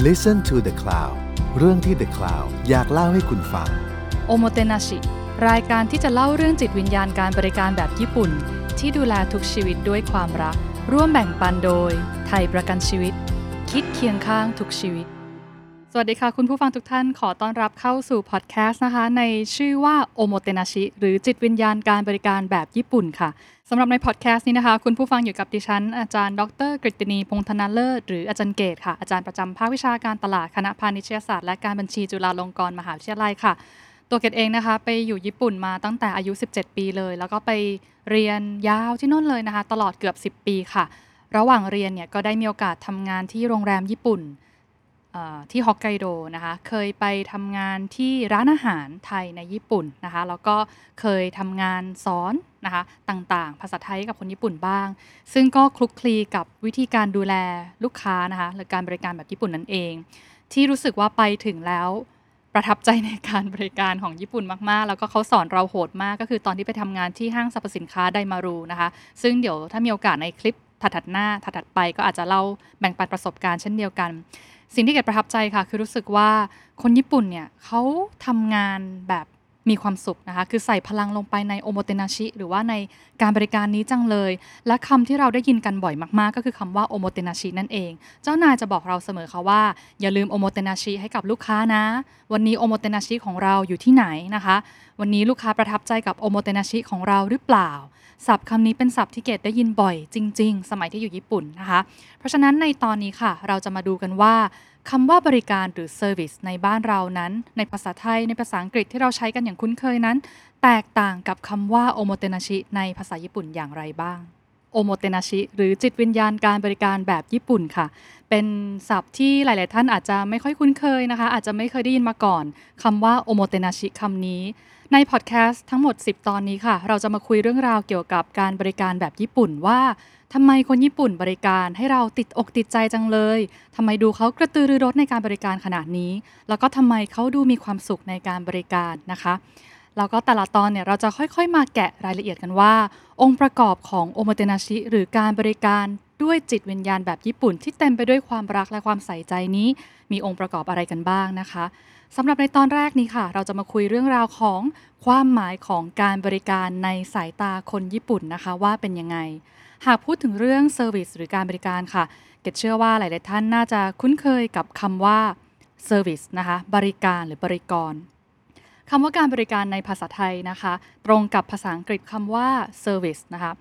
Listen to the Cloud เรื่องที่ The Cloud อยากเล่าให้คุณฟัง โอโมเตนาชิรายการที่จะเล่าเรื่องจิตวิญญาณการบริการแบบญี่ปุ่น ที่ดูแลทุกชีวิตด้วยความรัก ร่วมแบ่งปันโดย ไทยประกันชีวิต คิดเคียงข้างทุกชีวิต สวัสดีค่ะ คุณผู้ฟังทุกท่านขอต้อนรับเข้าสู่พอดแคสต์นะคะ ในชื่อว่าโอโมเตนาชิหรือจิตวิญญาณการบริการแบบญี่ปุ่นค่ะสำหรับในพอดแคสต์นี้นะคะ คุณผู้ฟังอยู่กับดิฉัน อาจารย์ดรกฤตินีพงธนาเลิศหรืออาจารย์เกตค่ะ อาจารย์ประจำภาควิชาการตลาดคณะพาณิชยศาสตร์และการบัญชีจุฬาลงกรณ์มหาวิทยาลัยค่ะ ตัวเกตเองนะคะ ไปอยู่ญี่ปุ่นมาตั้งแต่อายุ 17 ปีเลย แล้วก็ไปเรียนยาวที่นู่นเลยนะคะ ตลอดเกือบ 10 ปีค่ะ ระหว่างเรียนเนี่ยก็ได้มีโอกาสทำงานที่โรงแรมญี่ปุ่น ที่ฮอกไกโดนะคะเคยไปทำงานที่ร้านอาหารไทยในญี่ปุ่นนะคะแล้วก็เคยทำงานสอนนะคะต่างๆ ภาษาไทยกับคนญี่ปุ่นบ้าง ซึ่งก็คลุกคลีกับวิธีการดูแลลูกค้านะคะหรือการบริการแบบญี่ปุ่นนั่นเอง ที่รู้สึกว่าไปถึงแล้วประทับใจในการบริการของญี่ปุ่นมากๆ แล้วก็เขาสอนเราโหดมากก็คือตอนที่ไปทำงานที่ห้างสรรพสินค้าไดมารูนะคะ ซึ่งเดี๋ยวถ้ามีโอกาสในคลิปถัดๆหน้าถัดๆไปก็อาจจะเล่าแบ่งปันประสบการณ์เช่นเดียวกัน สิ่งที่เกิดประทับใจค่ะ คือรู้สึกว่าคนญี่ปุ่นเนี่ยเขาทำงานแบบ มีความสุขนะคะคือใส่พลังลงไปในโอโมเตนาชิ หรือว่าในการบริการนี้จังเลย และคำที่เราได้ยินกันบ่อยมากๆ ก็คือคำว่าโอโมเตนาชินั่นเอง เจ้านายจะบอกเราเสมอค่ะว่า อย่าลืมโอโมเตนาชิให้กับลูกค้านะ วันนี้โอโมเตนาชิของเราอยู่ที่ไหนนะคะ วันนี้ลูกค้าประทับใจกับโอโมเตนาชิของเราหรือเปล่าศัพท์คำนี้เป็นศัพท์ที่เกดได้ยินบ่อยจริง ๆ สมัยที่อยู่ญี่ปุ่นนะคะ เพราะฉะนั้นในตอนนี้ค่ะ เราจะมาดูกันว่า คำว่าบริการหรือ service ในบ้านเรานั้น ในภาษาไทยในภาษาอังกฤษที่เราใช้กันอย่างคุ้นเคยนั้น แตกต่างกับคำว่าโอโมเตนาชิในภาษาญี่ปุ่นอย่างไรบ้างโอโมเตนาชิหรือจิตวิญญาณการบริการแบบญี่ปุ่นค่ะ เป็นศัพท์ที่หลาย ๆ ท่านอาจจะไม่ค่อยคุ้นเคยนะคะ อาจจะไม่เคยได้ยินมาก่อนคำว่าโอโมเตนาชิคำนี้ ในพอดแคสต์ทั้งหมด 10 ตอนนี้ค่ะ เราจะมาคุยเรื่องราวเกี่ยวกับการบริการแบบญี่ปุ่นว่า ทำไมคนญี่ปุ่นบริการให้เราติดอกติดใจจังเลย ทำไมดูเขากระตือรือร้นในการบริการขนาดนี้ แล้วก็ทำไมเขาดูมีความสุขในการบริการนะคะ แล้วก็แต่ละตอนเนี่ยเราจะค่อยๆ มาแกะรายละเอียดกันว่า องค์ประกอบของโอโมเตนาชิหรือการบริการด้วยจิตวิญญาณแบบญี่ปุ่นที่เต็มไปด้วยความรักและความใส่ใจนี้ มีองค์ประกอบอะไรกันบ้างนะคะสำหรับในตอนแรกนี้ค่ะ เราจะมาคุยเรื่องราวของความหมายของการบริการในสายตาคนญี่ปุ่นนะคะว่าเป็นยังไง หากพูดถึงเรื่อง service หรือการบริการค่ะ เกดเชื่อว่าหลาย ๆ ท่านน่าจะคุ้นเคยกับคำว่า service นะคะ บริการหรือบริกรคำว่าการบริการในภาษาไทยนะคะ ตรงกับภาษาอังกฤษคำว่า service นะคะ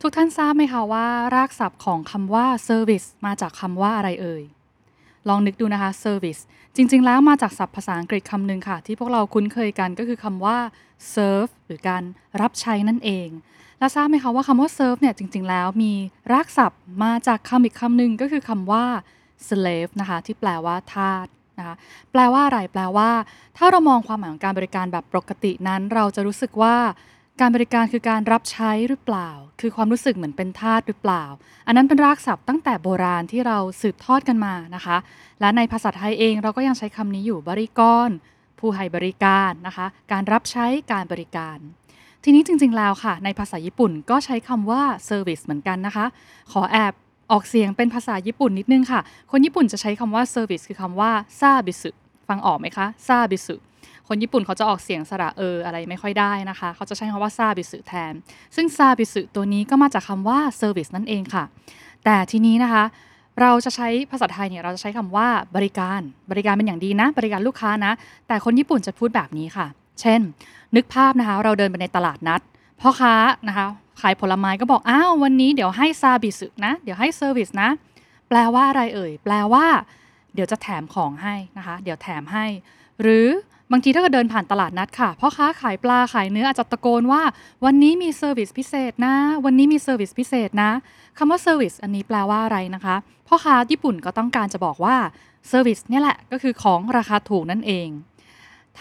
ทุกท่านทราบไหมคะว่า รากศัพท์ของคำว่า service มาจากคำว่าอะไรเอ่ย ลองนึกดูนะคะ service จริง ๆ แล้วมาจากศัพท์ภาษาอังกฤษคำหนึ่งค่ะ ที่พวกเราคุ้นเคยกันก็คือคำว่า serve หรือการรับใช้นั่นเอง และทราบไหมคะว่าคำว่า serve เนี่ยจริง ๆ แล้วมีรากศัพท์มาจากคำอีกคำหนึ่งก็คือคำว่า slave นะคะที่แปลว่าทาสนะคะแปลว่าอะไรแปลว่า ถ้าเรามองความหมายของการบริการแบบปกตินั้น เราจะรู้สึกว่าการบริการคือการรับใช้หรือเปล่า คือความรู้สึกเหมือนเป็นทาสหรือเปล่า อันนั้นเป็นรากศัพท์ตั้งแต่โบราณที่เราสืบทอดกันมานะคะ และในภาษาไทยเองเราก็ยังใช้คำนี้อยู่บริกร ผู้ให้บริการนะคะ การรับใช้การบริการ ทีนี้จริงๆแล้วค่ะ ในภาษาญี่ปุ่นก็ใช้คำว่า service เหมือนกันนะคะ ขอแอบออกเสียงเป็นภาษาญี่ปุ่นนิดนึงค่ะ คนญี่ปุ่นจะใช้คำว่า service คือคำว่าซาบิสุฟังออกไหมคะซาบิสุคนญี่ปุ่นเขาจะออกเสียงสระเอออะไรไม่ค่อยได้นะคะ เขาจะใช้คำว่าซาบิสุแทน ซึ่งซาบิสุตัวนี้ก็มาจากคำว่า service นั่นเองค่ะ แต่ทีนี้นะคะเราจะใช้ภาษาไทยเนี่ยเราจะใช้คำว่าบริการ บริการเป็นอย่างดีนะ บริการลูกค้านะ แต่คนญี่ปุ่นจะพูดแบบนี้ค่ะเช่น นึกภาพนะคะ เราเดินไปในตลาดนัดพ่อค้านะคะขายผลไม้ก็บอกอ้าววันนี้เดี๋ยวให้ซาบิสึนะ เดี๋ยวให้ service นะ แปลว่าอะไรเอ่ย แปลว่า เดี๋ยวจะแถมของให้นะคะ เดี๋ยวแถมให้ หรือบางทีถ้าเกิดเดินผ่านตลาดนัดค่ะพ่อค้าขายปลาขายเนื้ออาจจะตะโกนว่า วันนี้มี service พิเศษนะ วันนี้มี service พิเศษนะคำว่า service อันนี้แปลว่าอะไรนะคะพ่อค้าญี่ปุ่นก็ต้องการจะบอกว่า service เนี่ยแหละก็คือของราคาถูกนั่นเอง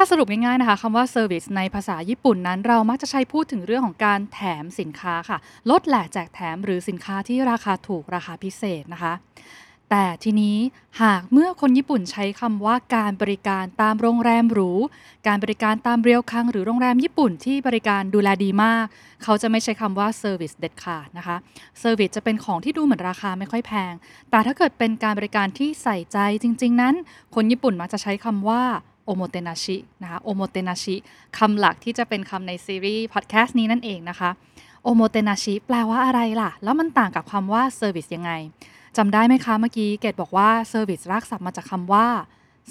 ถ้าสรุปง่ายๆนะคะคำว่า service ในภาษาญี่ปุ่นนั้น เรามักจะใช้พูดถึงเรื่องของการแถมสินค้าค่ะ ลดแหลกแจกแถมหรือสินค้าที่ราคาถูกราคาพิเศษนะคะ แต่ทีนี้หากเมื่อคนญี่ปุ่นใช้คำว่าการบริการตามโรงแรมหรู การบริการตามเรียวคังหรือโรงแรมญี่ปุ่นที่บริการดูแลดีมาก เขาจะไม่ใช้คำว่า service เด็ดขาดนะคะ service จะเป็นของที่ดูเหมือนราคาไม่ค่อยแพง แต่ถ้าเกิดเป็นการบริการที่ใส่ใจจริง ๆ นั้น คนญี่ปุ่นมักจะใช้คำว่า โอโมเตนาชินะคะโอโมเตนาชิคำหลักที่จะเป็นคำในซีรีส์พอดแคสต์นี้นั่นเองนะคะโอโมเตนาชิแปลว่าอะไรล่ะ แล้วมันต่างกับคำว่า service ยังไงจำได้ไหมคะเมื่อกี้เกดบอกว่า service รากศัพท์มาจากคำว่า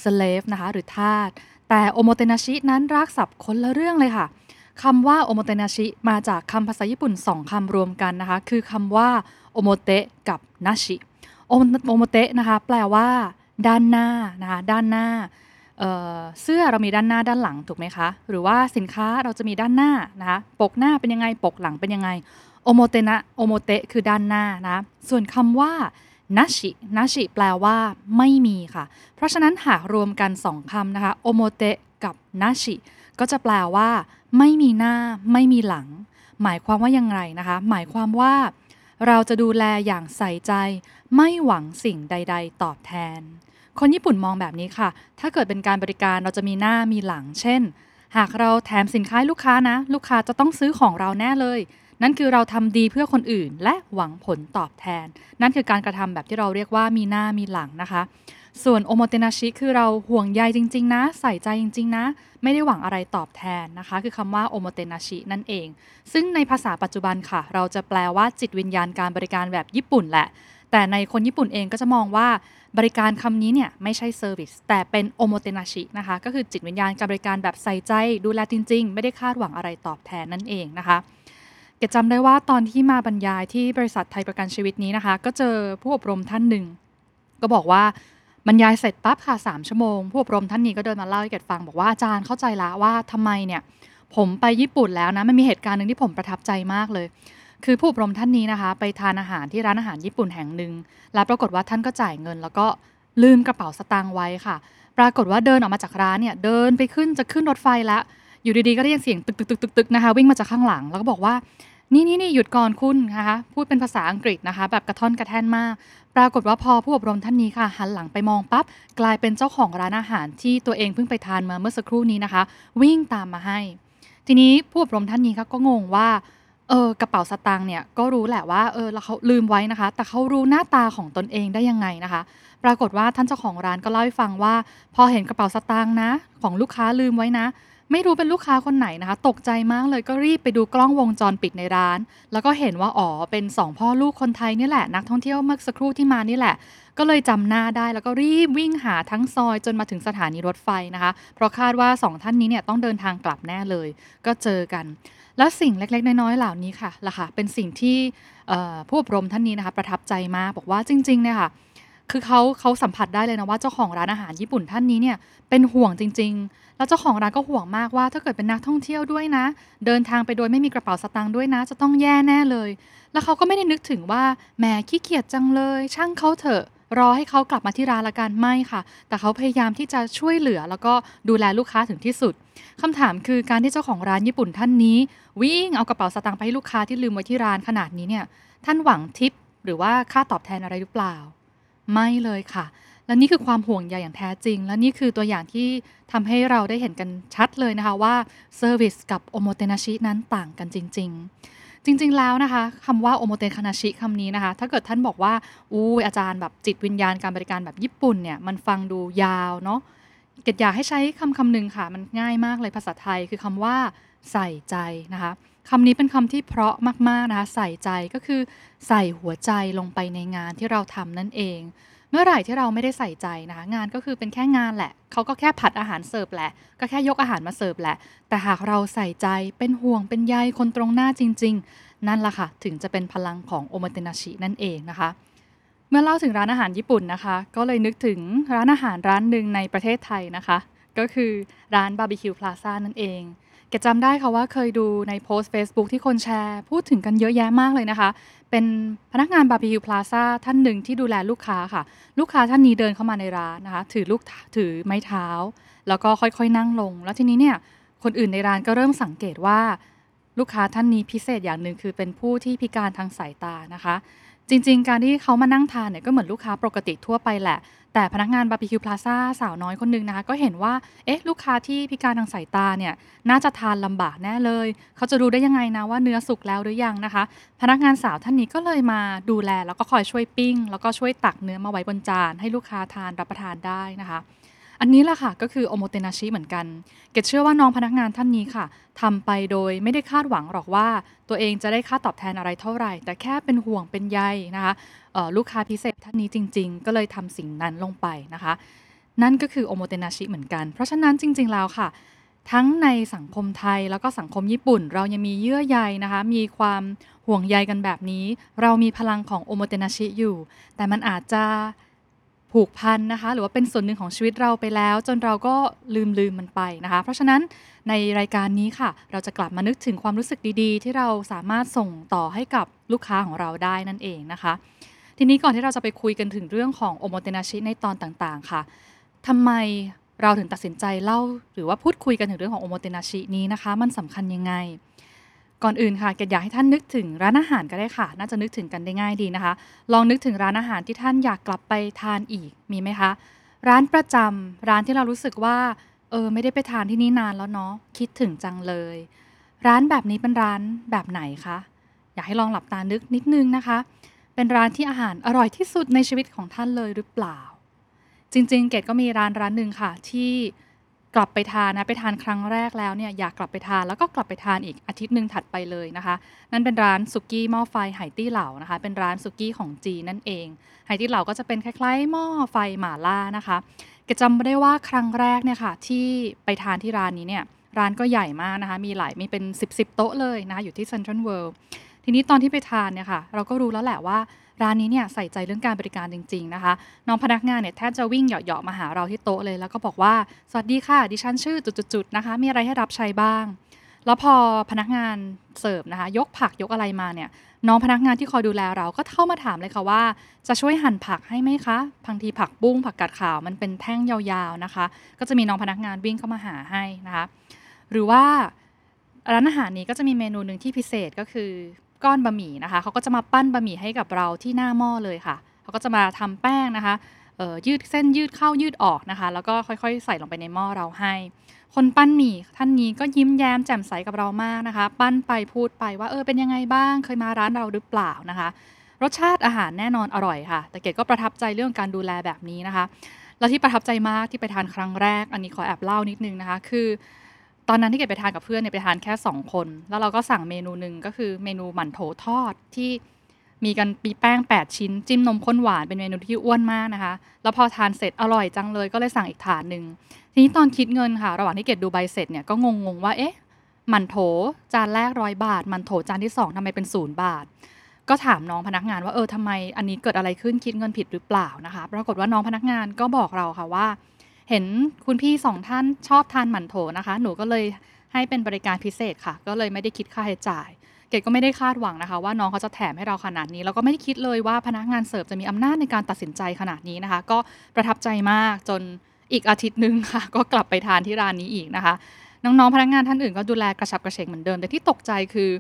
slave นะคะหรือทาสแต่โอโมเตนาชินั้นรากศัพท์คนละเรื่องเลยค่ะคำว่าโอโมเตนาชิมาจากคำภาษาญี่ปุ่นสองคำรวมกันนะคะ คือคำว่าโอโมเตะกับนาชิโอโมเตะนะคะ แปลว่า ด้านหน้านะคะ ด้านหน้า เสื้อเรามีด้านหน้าด้านหลังถูกไหมคะ หรือว่าสินค้าเราจะมีด้านหน้านะคะปกหน้าเป็นยังไงปกหลังเป็นยังไงโอโมเตนะโอโมเตะคือด้านหน้านะส่วนคำว่านาชินาชิแปลว่าไม่มีค่ะ เพราะฉะนั้นหากรวมกันสองคำนะคะโอโมเตะกับนาชิก็จะแปลว่า ไม่มีหน้า ไม่มีหลัง หมายความว่ายังไงนะคะ หมายความว่า เราจะดูแลอย่างใส่ใจ ไม่หวังสิ่งใด ๆ ตอบแทน คนญี่ปุ่นมองแบบนี้ค่ะ ถ้าเกิดเป็นการบริการเราจะมีหน้ามีหลัง เช่น หากเราแถมสินค้าลูกค้านะ ลูกค้าจะต้องซื้อของเราแน่เลย นั่นคือเราทำดีเพื่อคนอื่น และหวังผลตอบแทน นั่นคือการกระทำแบบที่เราเรียกว่ามีหน้ามีหลังนะคะ ส่วนโอโมเตนาชิคือเราห่วงใยจริง ๆ นะ ใส่ใจจริง ๆ นะ ไม่ได้หวังอะไรตอบแทนนะคะ คือคำว่าโอโมเตนาชินั่นเอง ซึ่งในภาษาปัจจุบันค่ะ เราจะแปลว่าจิตวิญญาณการบริการแบบญี่ปุ่นแหละแต่ในคนญี่ปุ่นเองก็จะมองว่า บริการคำนี้เนี่ยไม่ใช่ service แต่เป็นโอโมเตนาชินะคะ ก็คือจิตวิญญาณการบริการแบบใส่ใจ ดูแลจริง ๆ ไม่ได้คาดหวังอะไรตอบแทนนั่นเองนะคะเกจำได้ว่าตอนที่มาบรรยายที่บริษัทไทยประกันชีวิตนี้นะคะ ก็เจอผู้อบรมท่านหนึ่ง ก็บอกว่าบรรยายเสร็จปั๊บค่ะสามชั่วโมง ผู้อบรมท่านนี้ก็เดินมาเล่าให้เกดฟังบอกว่าอาจารย์เข้าใจละว่าทำไมเนี่ยผมไปญี่ปุ่นแล้วนะมันมีเหตุการณ์หนึ่งที่ผมประทับใจมากเลย คือผู้อบรมท่านนี้นะคะ ไปทานอาหารที่ร้านอาหารญี่ปุ่นแห่งหนึ่งแล้วปรากฏว่าท่านก็จ่ายเงิน แล้วก็ลืมกระเป๋าสตางค์ไว้ค่ะ ปรากฏว่าเดินออกมาจากร้านเนี่ยเดินไปขึ้นจะขึ้นรถไฟแล้วอยู่ดีๆก็ได้ยินเสียงตึกตึกตึกตึกนะคะวิ่งมาจากข้างหลังแล้วก็บอกว่านี่นี่นี่หยุดก่อนคุณนะคะพูดเป็นภาษาอังกฤษนะคะ แบบกระท่อนกระแท่นมาก ปรากฏว่าพอผู้อบรมท่านนี้ค่ะ หันหลังไปมองปับ๊บกลายเป็นเจ้าของร้านอาหารที่ตัวเองเพิ่งไปทานมาเมื่อสักครู่นี้นะคะ วิ่งตามมาให้ ทีนี้ผู้อบรมท่านนี้ค่ะก็งงว่า เออ กระเป๋าสตางค์เนี่ยก็รู้แหละว่า เออเราเขาลืมไว้นะคะ แต่เขารู้หน้าตาของตนเองได้ยังไงนะคะ ปรากฏว่าท่านเจ้าของร้านก็เล่าให้ฟังว่า พอเห็นกระเป๋าสตางค์นะ ของลูกค้าลืมไว้นะ ไม่รู้เป็นลูกค้าคนไหนนะคะ ตกใจมากเลยก็รีบไปดูกล้องวงจรปิดในร้าน แล้วก็เห็นว่า อ๋อ เป็นสองพ่อลูกคนไทยนี่แหละ นักท่องเที่ยวเมื่อสักครู่ที่มานี่แหละ ก็เลยจำหน้าได้ แล้วก็รีบวิ่งหาทั้งซอยจนมาถึงสถานีรถไฟนะคะ เพราะคาดว่าสองท่านนี้เนี่ยต้องเดินทางกลับแน่เลย ก็เจอกัน แล้วสิ่งเล็ก ๆ น้อย ๆ เหล่านี้ค่ะล่ะค่ะ เป็นสิ่งที่ผู้อบรมท่านนี้นะคะประทับใจมากบอกว่าจริงๆเนี่ยค่ะคือเขาเขาสัมผัสได้เลยนะว่าเจ้าของร้านอาหารญี่ปุ่นท่านนี้เนี่ยเป็นห่วงจริง ๆ แล้วเจ้าของร้านก็ห่วงมากว่า ถ้าเกิดเป็นนักท่องเที่ยวด้วยนะ เดินทางไปโดยไม่มีกระเป๋าสตางค์ด้วยนะ จะต้องแย่แน่เลย แล้วเขาก็ไม่ได้นึกถึงว่าแหมขี้เกียจจังเลย ช่างเขาเถอะ รอให้เขากลับมาที่ร้านละกันไม่ค่ะ แต่เขาพยายามที่จะช่วยเหลือ แล้วก็ดูแลลูกค้าถึงที่สุดคำถามคือการที่เจ้าของร้านญี่ปุ่นท่านนี้ วิ่งเอากระเป๋าสตางค์ไปให้ลูกค้าที่ลืมไว้ที่ร้านขนาดนี้เนี่ยท่านหวังทิปหรือว่าค่าตอบแทนอะไรหรือเปล่า ไม่เลยค่ะ และนี่คือความห่วงใยอย่างแท้จริง และนี่คือตัวอย่างที่ทำให้เราได้เห็นกันชัดเลยนะคะว่า service กับโอโมเตนาชินั้นต่างกันจริง ๆ จริง ๆ แล้วนะคะคำว่าโอโมเตนาชิคำนี้นะคะ ถ้าเกิดท่านบอกว่าอู้อาจารย์แบบจิตวิญญาณการบริการแบบญี่ปุ่นเนี่ยมันฟังดูยาวเนาะเกดอยากให้ใช้คำคำหนึ่งค่ะ มันง่ายมากเลยภาษาไทยคือคำว่าใส่ใจนะคะคำนี้เป็นคำที่เพราะมากๆนะคะใส่ใจก็คือใส่หัวใจลงไปในงานที่เราทำนั่นเอง เมื่อไหร่ที่เราไม่ได้ใส่ใจนะคะงานก็คือเป็นแค่งานแหละเขาก็แค่ผัดอาหารเสิร์ฟแหละ ก็แค่ยกอาหารมาเสิร์ฟแหละ แต่หากเราใส่ใจเป็นห่วงเป็นใยคนตรงหน้าจริง ๆ นั่นแหละค่ะ ถึงจะเป็นพลังของโอมาเตนาชินั่นเองนะคะ เมื่อเล่าถึงร้านอาหารญี่ปุ่นนะคะ ก็เลยนึกถึงร้านอาหารร้านหนึ่งในประเทศไทยนะคะ ก็คือร้านบาร์บีคิวพลาซ่านั่นเอง เกดจำได้ค่ะว่าเคยดูในโพสต์ Facebook ที่คนแชร์ พูดถึงกันเยอะแยะมากเลยนะคะ เป็นพนักงานบาร์บีคิวพลาซ่าท่านหนึ่งที่ดูแลลูกค้าค่ะ ลูกค้าท่านนี้เดินเข้ามาในร้านนะคะ ถือลูกถือไม้เท้า แล้วก็ค่อยๆ นั่งลง แล้วทีนี้เนี่ยคนอื่นในร้านก็เริ่มสังเกตว่า ลูกค้าท่านนี้พิเศษอย่างหนึ่งคือเป็นผู้ที่พิการทางสายตานะคะ จริง ๆ การที่เขามานั่งทานเนี่ยก็เหมือนลูกค้าปกติทั่วไปแหละ แต่พนักงานบาร์บีคิวพลาซ่าสาวน้อยคนหนึงนะคะ ก็เห็นว่า เอ๊ะ ลูกค้าที่พิการทางสายตาเนี่ย น่าจะทานลำบากแน่เลย เขาจะรู้ได้ยังไงนะว่าเนื้อสุกแล้วหรือยังนะคะ พนักงานสาวท่านนี้ก็เลยมาดูแล แล้วก็คอยช่วยปิ้ง แล้วก็ช่วยตักเนื้อมาไว้บนจาน ให้ลูกค้าทานรับประทานได้นะคะ อันนี้แหละค่ะก็คือโอโมเตนาชิเหมือนกัน เกดเชื่อว่าน้องพนักงานท่านนี้ค่ะทำไปโดยไม่ได้คาดหวังหรอกว่า ตัวเองจะได้ค่าตอบแทนอะไรเท่าไหร่ แต่แค่เป็นห่วงเป็นใยนะคะลูกค้าพิเศษท่านนี้จริง ๆ ก็เลยทำสิ่งนั้นลงไปนะคะ นั่นก็คือโอโมเตนาชิเหมือนกัน เพราะฉะนั้นจริง ๆ แล้วค่ะ ทั้งในสังคมไทยแล้วก็สังคมญี่ปุ่น เรายังมีเยื่อใยนะคะ มีความห่วงใยกันแบบนี้ เรามีพลังของโอโมเตนาชิอยู่ แต่มันอาจจะ ผูกพันนะคะ หรือว่าเป็นส่วนหนึ่งของชีวิตเราไปแล้ว จนเราก็ลืมลืมมันไปนะคะ เพราะฉะนั้นในรายการนี้ค่ะ เราจะกลับมานึกถึงความรู้สึกดีๆ ที่เราสามารถส่งต่อให้กับลูกค้าของเราได้นั่นเองนะคะ ทีนี้ก่อนที่เราจะไปคุยกันถึงเรื่องของโอโมเตนาชิในตอนต่างๆ ค่ะทำไมเราถึงตัดสินใจเล่า หรือว่าพูดคุยกันถึงเรื่องของโอโมเตนาชินี้นะคะ มันสำคัญยังไง ก่อนอื่นค่ะเกดอยากให้ท่านนึกถึงร้านอาหารก็ได้ค่ะ น่าจะนึกถึงกันได้ง่ายดีนะคะ ลองนึกถึงร้านอาหารที่ท่านอยากกลับไปทานอีกมีไหมคะ ร้านประจำร้านที่เรารู้สึกว่าเออไม่ได้ไปทานที่นี่นานแล้วเนาะคิดถึงจังเลย ร้านแบบนี้เป็นร้านแบบไหนคะอยากให้ลองหลับตานึกนิดนึงนะคะ เป็นร้านที่อาหารอร่อยที่สุดในชีวิตของท่านเลยหรือเปล่า จริงๆ เกดก็มีร้านร้านหนึ่งค่ะที่ กลับไปทานนะไปทานครั้งแรกแล้วเนี่ยอยากกลับไปทานแล้วก็กลับไปทานอีกอาทิตย์หนึ่งถัดไปเลยนะคะ นั่นเป็นร้านสุกี้หม้อไฟไหตี้เหล่านะคะ เป็นร้านสุกี้ของจีนนั่นเองไหตี้เหล่าก็จะเป็นคล้ายๆหม้อไฟหม่าล่านะคะกดจำได้ว่าครั้งแรกเนี่ยค่ะที่ไปทานที่ร้านนี้เนี่ยร้านก็ใหญ่มากนะคะ มีหลายมีเป็น 10บสโต๊ะเลยนะคะอยู่ที่เซ็นทรัลเวิลด์ทีนี้ตอนที่ไปทานเนี่ยค่ะ เราก็รู้แล้วแหละว่า ร้านนี้เนี่ยใส่ใจเรื่องการบริการจริง ๆ นะคะ น้องพนักงานเนี่ยแทบจะวิ่งเหยาะๆมาหาเราที่โต๊ะเลย แล้วก็บอกว่า สวัสดีค่ะ ดิฉันชื่อจุดๆ ๆ นะคะ มีอะไรให้รับใช้บ้าง แล้วพอพนักงานเสิร์ฟนะคะ ยกผักยกอะไรมาเนี่ย น้องพนักงานที่คอยดูแลเราก็เข้ามาถามเลยค่ะว่า จะช่วยหั่นผักให้ไหมคะบางทีผักบุ้งผักกาดขาวมันเป็นแท่งยาวๆนะคะ ก็จะมีน้องพนักงานวิ่งเข้ามาหาให้นะคะ หรือว่าร้านอาหารนี้ก็จะมีเมนูหนึ่งที่พิเศษก็คือ ก้อนบะหมี่นะคะเขาก็จะมาปั้นบะหมี่ให้กับเราที่หน้าหม้อเลยค่ะเขาก็จะมาทำแป้งนะคะยืดเส้นยืดเข้ายืดออกนะคะ แล้วก็ค่อยๆ ใส่ลงไปในหม้อเราให้ คนปั้นหมี่ท่านนี้ก็ยิ้มแย้มแจ่มใสกับเรามากนะคะ ปั้นไปพูดไปว่าเออเป็นยังไงบ้าง เคยมาร้านเราหรือเปล่านะคะ รสชาติอาหารแน่นอนอร่อยค่ะ แต่เกดก็ประทับใจเรื่องการดูแลแบบนี้นะคะ แล้วที่ประทับใจมากที่ไปทานครั้งแรก อันนี้ขอแอบเล่านิดนึงนะคะ คือ ตอนนั้นที่เกดไปทานกับเพื่อนเนี่ยไปทานแค่ 2 คน แล้วเราก็สั่งเมนูหนึ่งก็คือเมนูหมั่นโถทอดที่มีกันปีแป้ง 8 ชิ้น จิ้มนมข้นหวานเป็นเมนูที่อ้วนมากนะคะ แล้วพอทานเสร็จอร่อยจังเลยก็เลยสั่งอีกถาดหนึ่งทีนี้ตอนคิดเงินค่ะ ระหว่างที่เกดดูใบเสร็จเนี่ยก็งงๆว่าเอ๊ะหมั่นโถจานแรกร้อยบาทหมั่นโถจานที่2ทำไมเป็นศูนย์บาท ก็ถามน้องพนักงานว่าเออทำไมอันนี้เกิดอะไรขึ้นคิดเงินผิดหรือเปล่านะคะ ปรากฏว่าน้องพนักงานก็บอกเราค่ะว่า เห็นคุณพี่สองท่านชอบทานหมั่นโถนะคะ หนูก็เลยให้เป็นบริการพิเศษค่ะ ก็เลยไม่ได้คิดค่าใช้จ่าย เกดก็ไม่ได้คาดหวังนะคะ ว่าน้องเขาจะแถมให้เราขนาดนี้ แล้วก็ไม่ได้คิดเลยว่าพนักงานเสิร์ฟจะมีอำนาจในการตัดสินใจขนาดนี้นะคะ ก็ประทับใจมากจนอีกอาทิตย์หนึ่งค่ะ ก็กลับไปทานที่ร้านนี้อีกนะคะ น้องๆพนักงานท่านอื่นก็ดูแลกระชับกระเฉงเหมือนเดิม แต่ที่ตกใจคือ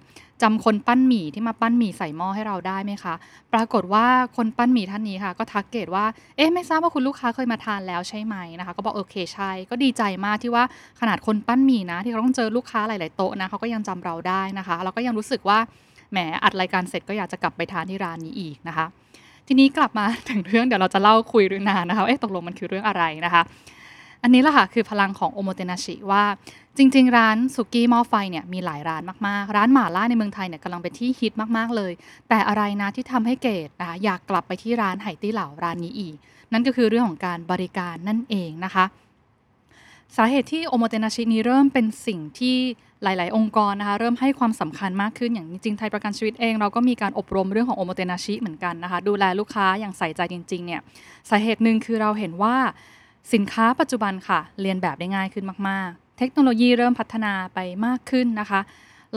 จำคนปั้นหมี่ที่มาปั้นหมี่ใส่หม้อให้เราได้ไหมคะ ปรากฏว่าคนปั้นหมี่ท่านนี้ค่ะ ก็ทักเกตว่าเอ๊ะไม่ทราบว่าคุณลูกค้าเคยมาทานแล้วใช่ไหมนะคะ ก็บอกโอเคใช่ก็ดีใจมากที่ว่าขนาดคนปั้นหมี่นะ ที่เขาต้องเจอลูกค้าหลาย ๆ โต๊ะนะเขาก็ยังจำเราได้นะคะเราก็ยังรู้สึกว่าแหมอัดรายการเสร็จก็อยากจะกลับไปทานที่ร้านนี้อีกนะคะ ทีนี้กลับมาถึงเรื่องเดี๋ยวเราจะเล่าคุยเรื่องนานนะคะเอ๊ะตกลงมันคือเรื่องอะไรนะคะ อันนี้แหละค่ะคือพลังของโอโมเตนาชิว่าจริง ๆ ร้านสุกี้หม้อไฟเนี่ยมีหลายร้านมากๆ ร้านหม่าล่าในเมืองไทยเนี่ยกำลังเป็นที่ฮิตมากๆเลย แต่อะไรนะที่ทำให้เกดนะคะอยากกลับไปที่ร้านไหตี้เหล่าร้านนี้อีก นั่นก็คือเรื่องของการบริการนั่นเองนะคะ สาเหตุที่โอโมเตนาชินี้เริ่มเป็นสิ่งที่หลาย ๆ องค์กรนะคะเริ่มให้ความสำคัญมากขึ้นอย่างจริงไทยประกันชีวิตเอง เราก็มีการอบรมเรื่องของโอโมเตนาชิเหมือนกันนะคะดูแลลูกค้าอย่างใส่ใจจริง ๆ เนี่ยสาเหตุหนึ่งคือเราเห็นว่า สินค้าปัจจุบันค่ะ เรียนแบบได้ง่ายขึ้นมากๆ เทคโนโลยีเริ่มพัฒนาไปมากขึ้นนะคะ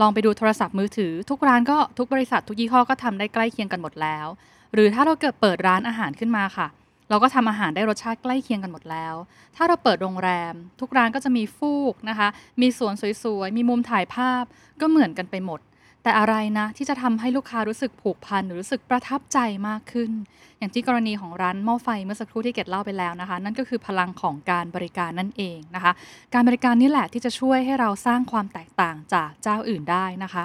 ลองไปดูโทรศัพท์มือถือ ทุกร้านก็ทุกบริษัททุกยี่ห้อก็ทำได้ใกล้เคียงกันหมดแล้ว หรือถ้าเราเกิดเปิดร้านอาหารขึ้นมาค่ะ เราก็ทำอาหารได้รสชาติใกล้เคียงกันหมดแล้ว ถ้าเราเปิดโรงแรม ทุกร้านก็จะมีฟูกนะคะ มีสวนสวยๆ มีมุมถ่ายภาพก็เหมือนกันไปหมด แต่อะไรนะที่จะทำให้ลูกค้ารู้สึกผูกพันหรือรู้สึกประทับใจมากขึ้น อย่างที่กรณีของร้านหม้อไฟเมื่อสักครู่ที่เกดเล่าไปแล้วนะคะ นั่นก็คือพลังของการบริการนั่นเองนะคะ การบริการนี่แหละที่จะช่วยให้เราสร้างความแตกต่างจากเจ้าอื่นได้นะคะ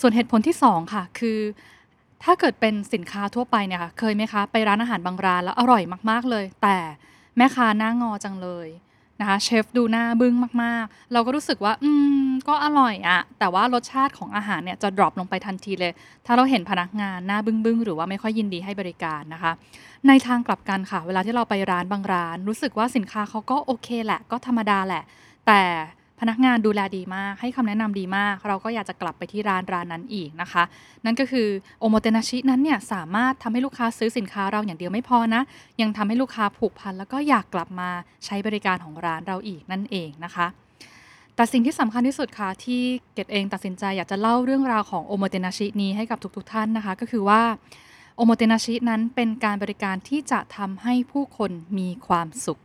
ส่วนเหตุผลที่ 2 ค่ะ คือ ถ้าเกิดเป็นสินค้าทั่วไปเนี่ยค่ะเคยไหมคะไปร้านอาหารบางร้านแล้วอร่อยมากๆเลย แต่แม่ค้าหน้างอจังเลย นะคะเชฟดูหน้าบึ้งมากๆ เราก็รู้สึกว่า อืม ก็อร่อยอะแต่ว่ารสชาติของอาหารเนี่ยจะดรอปลงไปทันทีเลย ถ้าเราเห็นพนักงานหน้าบึ้งๆ หรือว่าไม่ค่อยยินดีให้บริการนะคะ ในทางกลับกันค่ะ เวลาที่เราไปร้านบางร้าน รู้สึกว่าสินค้าเขาก็โอเคแหละ ก็ธรรมดาแหละ แต่ พนักงานดูแลดีมาก ให้คำแนะนำดีมาก เราก็อยากจะกลับไปที่ร้านร้านนั้นอีกนะคะ นั่นก็คือโอโมเตนาชินั้นเนี่ยสามารถทำให้ลูกค้าซื้อสินค้าเราอย่างเดียวไม่พอนะ ยังทำให้ลูกค้าผูกพันแล้วก็อยากกลับมาใช้บริการของร้านเราอีกนั่นเองนะคะแต่สิ่งที่สำคัญที่สุดค่ะที่เกดเองตัดสินใจอยากจะเล่าเรื่องราวของโอโมเตนาชินี้ให้กับทุกๆทท่านนะคะ ก็คือว่าおもてなし นั้นเป็นการบริการที่จะทำให้ผู้คนมีความสุข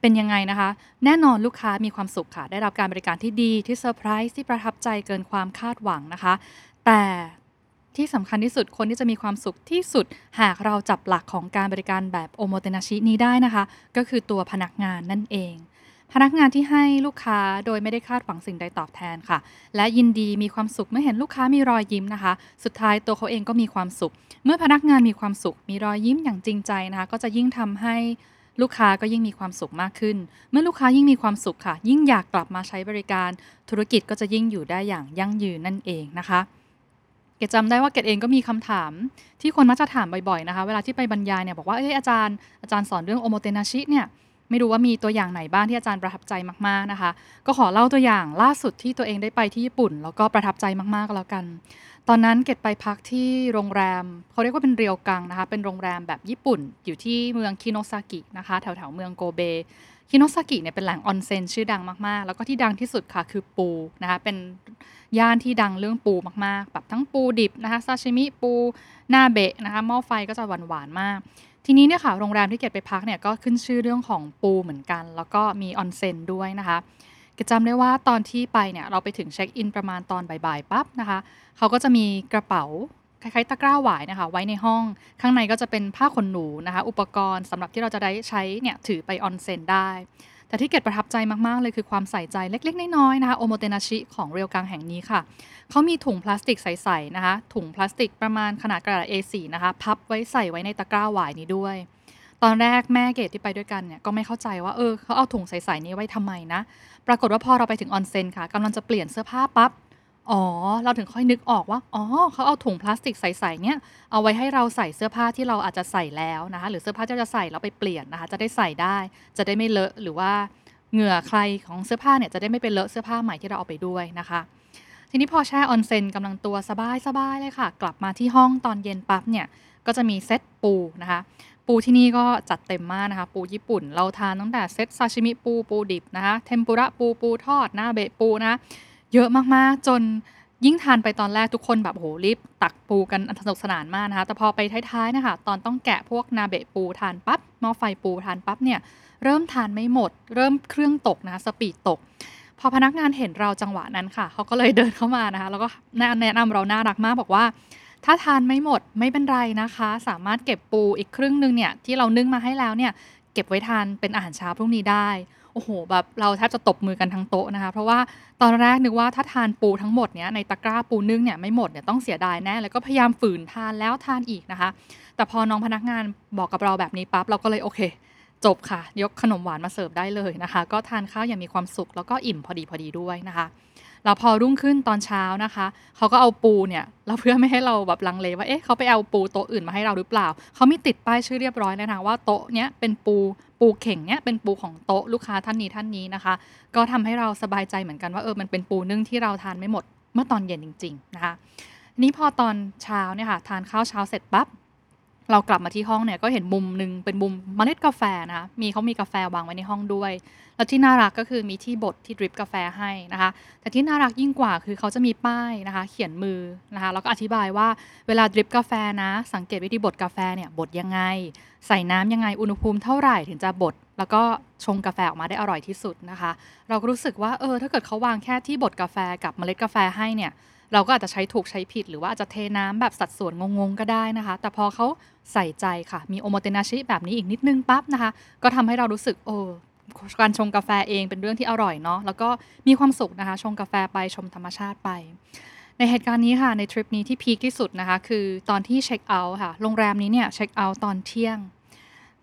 เป็นยังไงนะคะ แน่นอนลูกค้ามีความสุขค่ะ ได้รับการบริการที่ดีที่เซอร์ไพรส์ที่ประทับใจเกินความคาดหวังนะคะ แต่ที่สำคัญที่สุดคนที่จะมีความสุขที่สุด หากเราจับหลักของการบริการแบบおもてなし นี้ได้นะคะ ก็คือตัวพนักงานนั่นเอง พนักงานที่ให้ลูกค้าโดยไม่ได้คาดหวังสิ่งใดตอบแทนค่ะ และยินดีมีความสุขเมื่อเห็นลูกค้ามีรอยยิ้มนะคะ สุดท้ายตัวเขาเองก็มีความสุข เมื่อพนักงานมีความสุข มีรอยยิ้มอย่างจริงใจนะคะ ก็จะยิ่งทำให้ ลูกค้าก็ยิ่งมีความสุขมากขึ้น เมื่อลูกค้ายิ่งมีความสุขค่ะ ยิ่งอยากกลับมาใช้บริการ ธุรกิจก็จะยิ่งอยู่ได้อย่างยั่งยืนนั่นเองนะคะเกดจำได้ว่าเกดเองก็มีคำถามที่คนมักจะถามบ่อยๆนะคะ เวลาที่ไปบรรยายเนี่ยบอกว่าเอ้ยอาจารย์อาจารย์สอนเรื่องおもてなし เนี่ยไม่รู้ว่ามีตัวอย่างไหนบ้างที่อาจารย์ประทับใจมากๆนะคะ ก็ขอเล่าตัวอย่างล่าสุดที่ตัวเองได้ไปที่ญี่ปุ่น แล้วก็ประทับใจมากๆแล้วกันตอนนั้นเกดไปพักที่โรงแรมเขาเรียกว่าเป็นเรียวกังนะคะ เป็นโรงแรมแบบญี่ปุ่น อยู่ที่เมืองคิโนซากินะคะ แถวๆเมืองโกเบ คิโนซากิเนี่ยเป็นแหล่งออนเซ็นชื่อดังมากๆ แล้วก็ที่ดังที่สุดค่ะคือปูนะคะ เป็นย่านที่ดังเรื่องปูมากๆ แบบทั้งปูดิบนะคะซาชิมิปูนาเบะนะคะหม้อไฟก็จะหวานๆมากทีนี้เนี่ยค่ะโรงแรมที่เกดไปพักเนี่ยก็ขึ้นชื่อเรื่องของปูเหมือนกัน แล้วก็มีออนเซ็นด้วยนะคะ กดจำได้ว่าตอนที่ไปเนี่ยเราไปถึงเช็คอินประมาณตอนบ่ายๆปั๊บนะคะ เขาก็จะมีกระเป๋าคล้ายๆตะกร้าหวายนะคะ ไว้ในห้องข้างในก็จะเป็นผ้าขนหนูนะคะ อุปกรณ์สำหรับที่เราจะได้ใช้เนี่ยถือไปออนเซ็นได้ แต่ที่เกดประทับใจมากๆ เลยคือความใส่ใจเล็กๆ น้อยๆนะคะโอโมเตนาชิของเรียวกังแห่งนี้ค่ะ เขามีถุงพลาสติกใสๆนะคะ ถุงพลาสติกประมาณขนาดกระดาษ A4 นะคะ พับไว้ใส่ไว้ในตะกร้าหวายนี้ด้วย ตอนแรกแม่เกดที่ไปด้วยกันเนี่ยก็ไม่เข้าใจว่าเออเขาเอาถุงใสๆนี้ไว้ทำไมนะ ปรากฏว่าพอเราไปถึงออนเซ็นค่ะกำลังจะเปลี่ยนเสื้อผ้าปั๊บอ๋อ เราถึงค่อยนึกออกว่า อ๋อเขาเอาถุงพลาสติกใสๆเนี่ยเอาไว้ให้เราใส่เสื้อผ้าที่เราอาจจะใส่แล้วนะคะ หรือเสื้อผ้าที่เราจะใส่แล้วไปเปลี่ยนนะคะ จะได้ใส่ได้ จะได้ไม่เลอะหรือว่าเหงื่อใครของเสื้อผ้าเนี่ยจะได้ไม่เป็นเลอะเสื้อผ้าใหม่ที่เราเอาไปด้วยนะคะ ทีนี้พอแช่ออนเซ็นกำลังตัวสบายๆเลยค่ะ กลับมาที่ห้องตอนเย็นปั๊บเนี่ยก็จะมีเซตปูนะคะ ปูที่นี่ก็จัดเต็มมากนะคะ ปูญี่ปุ่น เราทานตั้งแต่เซตซาชิมิปูปูดิบนะคะ เทมปุระปูปูทอดน้าเบะปูนะ เยอะมากๆจนยิ่งทานไปตอนแรกทุกคนแบบโหรีบตักปูกันสนุกสนานมากนะคะ แต่พอไปท้ายๆนะคะตอนต้องแกะพวกนาเบะปูทานปั๊บหม้อไฟปูทานปั๊บเนี่ยเริ่มทานไม่หมด เริ่มเครื่องตกนะะสปีดตก พอพนักงานเห็นเราจังหวะนั้นค่ะเขาก็เลยเดินเข้ามานะคะ แล้วก็แนะนำเราน่ารักมากบอกว่า ถ้าทานไม่หมดไม่เป็นไรนะคะ สามารถเก็บปูอีกครึ่งหนึ่งเนี่ยที่เรานึ่งมาให้แล้วเนี่ยเก็บไว้ทานเป็นอาหารเช้าพรุ่งนี้ได้โอ้โหแบบเราแทบจะตบมือกันทั้งโต๊ะนะคะเพราะว่าตอนแรกนึกว่าถ้าทานปูทั้งหมดเนี้ยในตะกร้าปูนึ่งเนี่ยไม่หมดเนี่ยต้องเสียดายแน่แล้วก็พยายามฝืนทานแล้วทานอีกนะคะ แต่พอน้องพนักงานบอกกับเราแบบนี้ปั๊บเราก็เลยโอเค จบค่ะ ยกขนมหวานมาเสิร์ฟได้เลยนะคะ ก็ทานข้าวอย่างมีความสุขแล้วก็อิ่มพอดีพอดีด้วยนะคะ แล้วพอรุ่งขึ้นตอนเช้านะคะเขาก็เอาปูเนี่ยเราเพื่อไม่ให้เราแบบลังเลว่าเอ๊ะเขาไปเอาปูโต๊ะอื่นมาให้เราหรือเปล่าเขามีติดป้ายชื่อเรียบร้อยแล้วนะว่าโต๊ะเนี้ยเป็นปูปูเข่งเนี้ยเป็นปูของโต๊ะลูกค้าท่านนี้ท่านนี้นะคะ ก็ทำให้เราสบายใจเหมือนกันว่าเออมันเป็นปูนึ่งที่เราทานไม่หมดเมื่อตอนเย็นจริง ๆ นะคะนี้พอตอนเช้าเนี่ยค่ะทานข้าวเช้าเสร็จปั๊บ เรากลับมาที่ห้องเนี่ยก็เห็นมุมหนึ่งเป็นมุมเมล็ดกาแฟนะคะมีเขามีกาแฟวางไว้ในห้องด้วย แล้วที่น่ารักก็คือมีที่บดที่ดริปกาแฟให้นะคะ แต่ที่น่ารักยิ่งกว่าคือเขาจะมีป้ายนะคะ เขียนมือนะคะแล้วก็อธิบายว่าเวลาดริปกาแฟนะ สังเกตวิธีบดกาแฟเนี่ยบดยังไง ใส่น้ำยังไงอุณหภูมิเท่าไหร่ถึงจะบดแล้วก็ชงกาแฟออกมาได้อร่อยที่สุดนะคะ เราก็รู้สึกว่าเออถ้าเกิดเขาวางแค่ที่บดกาแฟกับเมล็ดกาแฟให้เนี่ย เราก็อาจจะใช้ถูกใช้ผิด หรือว่าอาจจะเทน้ำแบบสัดส่วนงงๆก็ได้นะคะ แต่พอเขาใส่ใจค่ะ มีโอโมเตนาชิแบบนี้อีกนิดนึงปั๊บนะคะ ก็ทำให้เรารู้สึกโอ้การชงกาแฟเองเป็นเรื่องที่อร่อยเนาะแล้วก็มีความสุขนะคะ ชงกาแฟไปชมธรรมชาติไป ในเหตุการณ์นี้ค่ะในทริปนี้ที่พีคที่สุดนะคะ คือตอนที่เช็คเอาท์ค่ะโรงแรมนี้เนี่ยเช็คเอาท์ตอนเที่ยง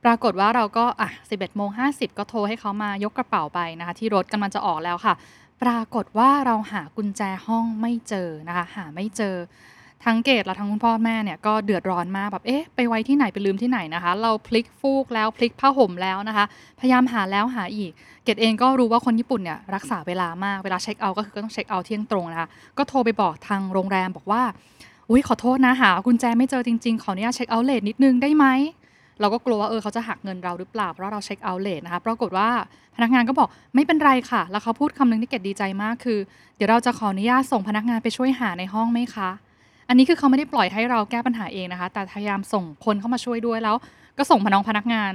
ปรากฏว่าเราก็อะ11โมง50 ก็โทรให้เขามายกกระเป๋าไปนะคะ ที่รถกำลังจะออกแล้วค่ะ ปรากฏว่าเราหากุญแจห้องไม่เจอนะคะ หาไม่เจอ ทั้งเกดและทั้งคุณพ่อแม่เนี่ยก็เดือดร้อนมากแบบเอ๊ะไปไว้ที่ไหนไปลืมที่ไหนนะคะ เราพลิกฟูกแล้วพลิกผ้าห่มแล้วนะคะ พยายามหาแล้วหาอีก เกดเองก็รู้ว่าคนญี่ปุ่นเนี่ยรักษาเวลามากเวลาเช็คเอาท์ก็คือก็ต้องเช็คเอาท์เที่ยงตรงนะคะก็โทรไปบอกทางโรงแรมบอกว่าอุ้ยขอโทษนะหากุญแจไม่เจอจริงๆ ขออนุญาตเช็คเอาท์ late นิดนึงได้ไหม เราก็กลัวว่าเออเขาจะหักเงินเราหรือเปล่า เพราะเราเช็คเอาท์ late นะคะปรากฏว่าพนักงานก็บอกไม่เป็นไรค่ะ แล้วเขาพูดคำนึงที่เกดดีใจมากคือ เดี๋ยวเราจะขออนุญาตส่งพนักงานไปช่วยหาในห้องไหมคะ อันนี้คือเขาไม่ได้ปล่อยให้เราแก้ปัญหาเองนะคะ แต่พยายามส่งคนเข้ามาช่วยด้วยแล้ว ก็ส่งพน้องพนักงาน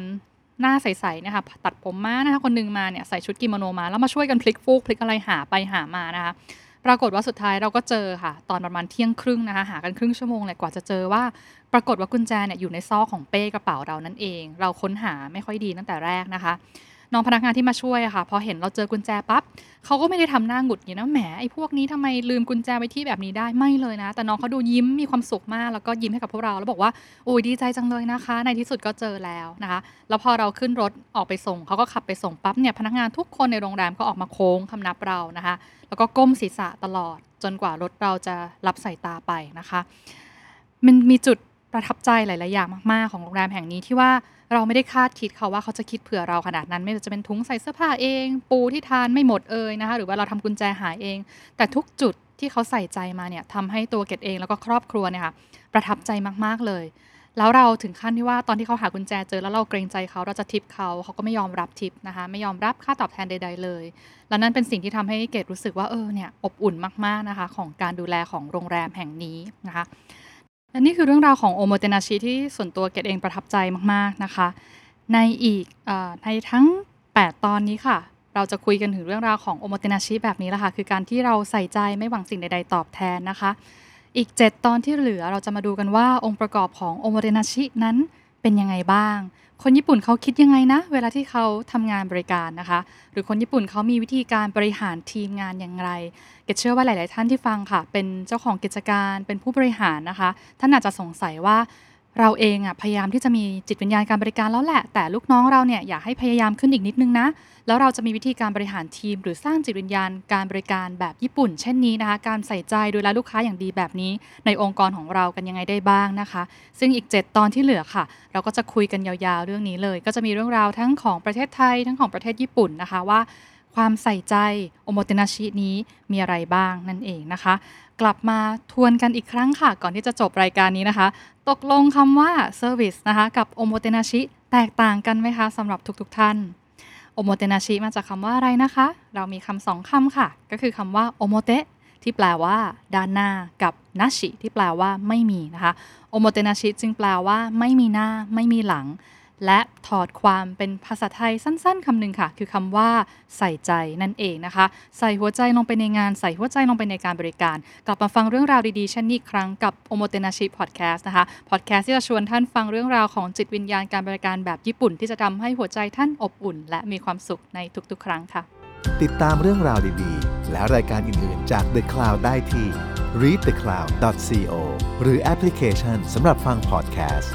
หน้าใสๆนะคะตัดผมมานะคะคนหนึงมาเนี่ยใส่ชุดกิโมโนมาแล้วมาช่วยกันพลิกฟูกพลิกอะไรหาไปหามานะคะ ปรากฏว่าสุดท้ายเราก็เจอค่ะ ตอนประมาณเที่ยงครึ่งนะคะหากันครึ่งชั่วโมงเลยกว่าจะเจอว่า ปรากฏว่ากุญแจเนี่ยอยู่ในซอกของเป้กระเป๋าเรานั่นเอง เราค้นหาไม่ค่อยดีตั้งแต่แรกนะคะ น้องพนักงานที่มาช่วยอะค่ะ พอเห็นเราเจอกุญแจปั๊บเขาก็ไม่ได้ทำหน้าหงุดหงิดนะแหมไอ้พวกนี้ทำไมลืมกุญแจไว้ที่แบบนี้ได้ไม่เลยนะ แต่น้องเขาดูยิ้มมีความสุขมาก แล้วก็ยิ้มให้กับพวกเราแล้วบอกว่าโอ้ยดีใจจังเลยนะคะ ในที่สุดก็เจอแล้วนะคะ แล้วพอเราขึ้นรถออกไปส่งเขาก็ขับไปส่งปั๊บเนี่ยพนักงานทุกคนในโรงแรมก็ออกมาโค้งคำนับเรานะคะ แล้วก็ก้มศีรษะตลอด จนกว่ารถเราจะรับสายตาไปนะคะ มันมีจุดประทับใจหลาย ๆ อย่างมาก ๆ ของโรงแรมแห่งนี้ที่ว่า เราไม่ได้คาดคิดเขาว่าเขาจะคิดเผื่อเราขนาดนั้น ไม่ว่าจะเป็นถุงใส่เสื้อผ้าเอง ปูที่ทานไม่หมดเอ่ยนะคะหรือว่าเราทำกุญแจหายเอง แต่ทุกจุดที่เขาใส่ใจมาเนี่ยทำให้ตัวเกดเองแล้วก็ครอบครัวเนี่ยค่ะประทับใจมากๆเลย แล้วเราถึงขั้นที่ว่าตอนที่เขาหากุญแจเจอแล้วเราเกรงใจเขาเราจะทิปเขาเขาก็ไม่ยอมรับทิปนะคะไม่ยอมรับค่าตอบแทนใด ๆ เลย แล้วนั่นเป็นสิ่งที่ทำให้เกดรู้สึกว่าเออเนี่ยอบอุ่นมากๆนะคะของการดูแลของโรงแรมแห่งนี้นะคะ และนี่คือเรื่องราวของโอโมเตนาชิที่ส่วนตัวเกดเองประทับใจมากๆนะคะ ในอีกอในทั้ง 8 ตอนนี้ค่ะ เราจะคุยกันถึงเรื่องราวของโอโมเตนาชิแบบนี้แหละค่ะ คือการที่เราใส่ใจไม่หวังสิ่งใด ๆ ตอบแทนนะคะ อีก 7 ตอนที่เหลือเราจะมาดูกันว่าองค์ประกอบของโอโมเตนาชินั้น เป็นยังไงบ้าง คนญี่ปุ่นเขาคิดยังไงนะ เวลาที่เขาทำงานบริการนะคะ หรือคนญี่ปุ่นเขามีวิธีการบริหารทีมงานอย่างไร เกดเชื่อว่าหลาย ๆ ท่านที่ฟังค่ะ เป็นเจ้าของกิจการเป็นผู้บริหารนะคะ ท่านอาจจะสงสัยว่า เราเองอะพยายามที่จะมีจิตวิญญาณการบริการแล้วแหละ แต่ลูกน้องเราเนี่ยอยากให้พยายามขึ้นอีกนิดนึงนะ แล้วเราจะมีวิธีการบริหารทีม หรือสร้างจิตวิญญาณการบริการแบบญี่ปุ่น เช่นนี้นะคะ การใส่ใจดูแลลูกค้าอย่างดีแบบนี้ ในองค์กรของเรากันยังไงได้บ้างนะคะ ซึ่งอีก 7 ตอนที่เหลือค่ะ เราก็จะคุยกันยาวๆเรื่องนี้เลย ก็จะมีเรื่องราวทั้งของประเทศไทยทั้งของประเทศญี่ปุ่นนะคะว่าความใส่ใจおもてなし นี้มีอะไรบ้างนั่นเองนะคะ กลับมาทวนกันอีกครั้งค่ะ ก่อนที่จะจบรายการนี้นะคะ ตกลงคำว่า Service นะคะ กับおもてなし แตกต่างกันไหมคะสำหรับทุกๆท่านおもてなし มาจากคำว่าอะไรนะคะ เรามีคำสองคำค่ะ ก็คือคำว่าおもて ที่แปลว่า ด้านหน้า กับなし ที่แปลว่าไม่มีนะคะおもてなし จึงแปลว่า ไม่มีหน้า ไม่มีหลัง และถอดความเป็นภาษาไทยสั้นๆคำหนึ่งค่ะ คือคำว่าใส่ใจนั่นเองนะคะ ใส่หัวใจลงไปในงาน ใส่หัวใจลงไปในการบริการ กลับมาฟังเรื่องราวดีๆเช่นนี้ครั้งกับโอโมเตนาชิพอดแคสต์นะคะพอดแคสต์ที่จะชวนท่านฟังเรื่องราวของจิตวิญญาณการบริการแบบญี่ปุ่น ที่จะทำให้หัวใจท่านอบอุ่น และมีความสุขในทุกๆ ครั้งค่ะ ติดตามเรื่องราวดีๆ และรายการอื่นๆจาก The Cloud ได้ที่ readthecloud.co หรือแอปพลิเคชันสำหรับฟังพอดแคสต์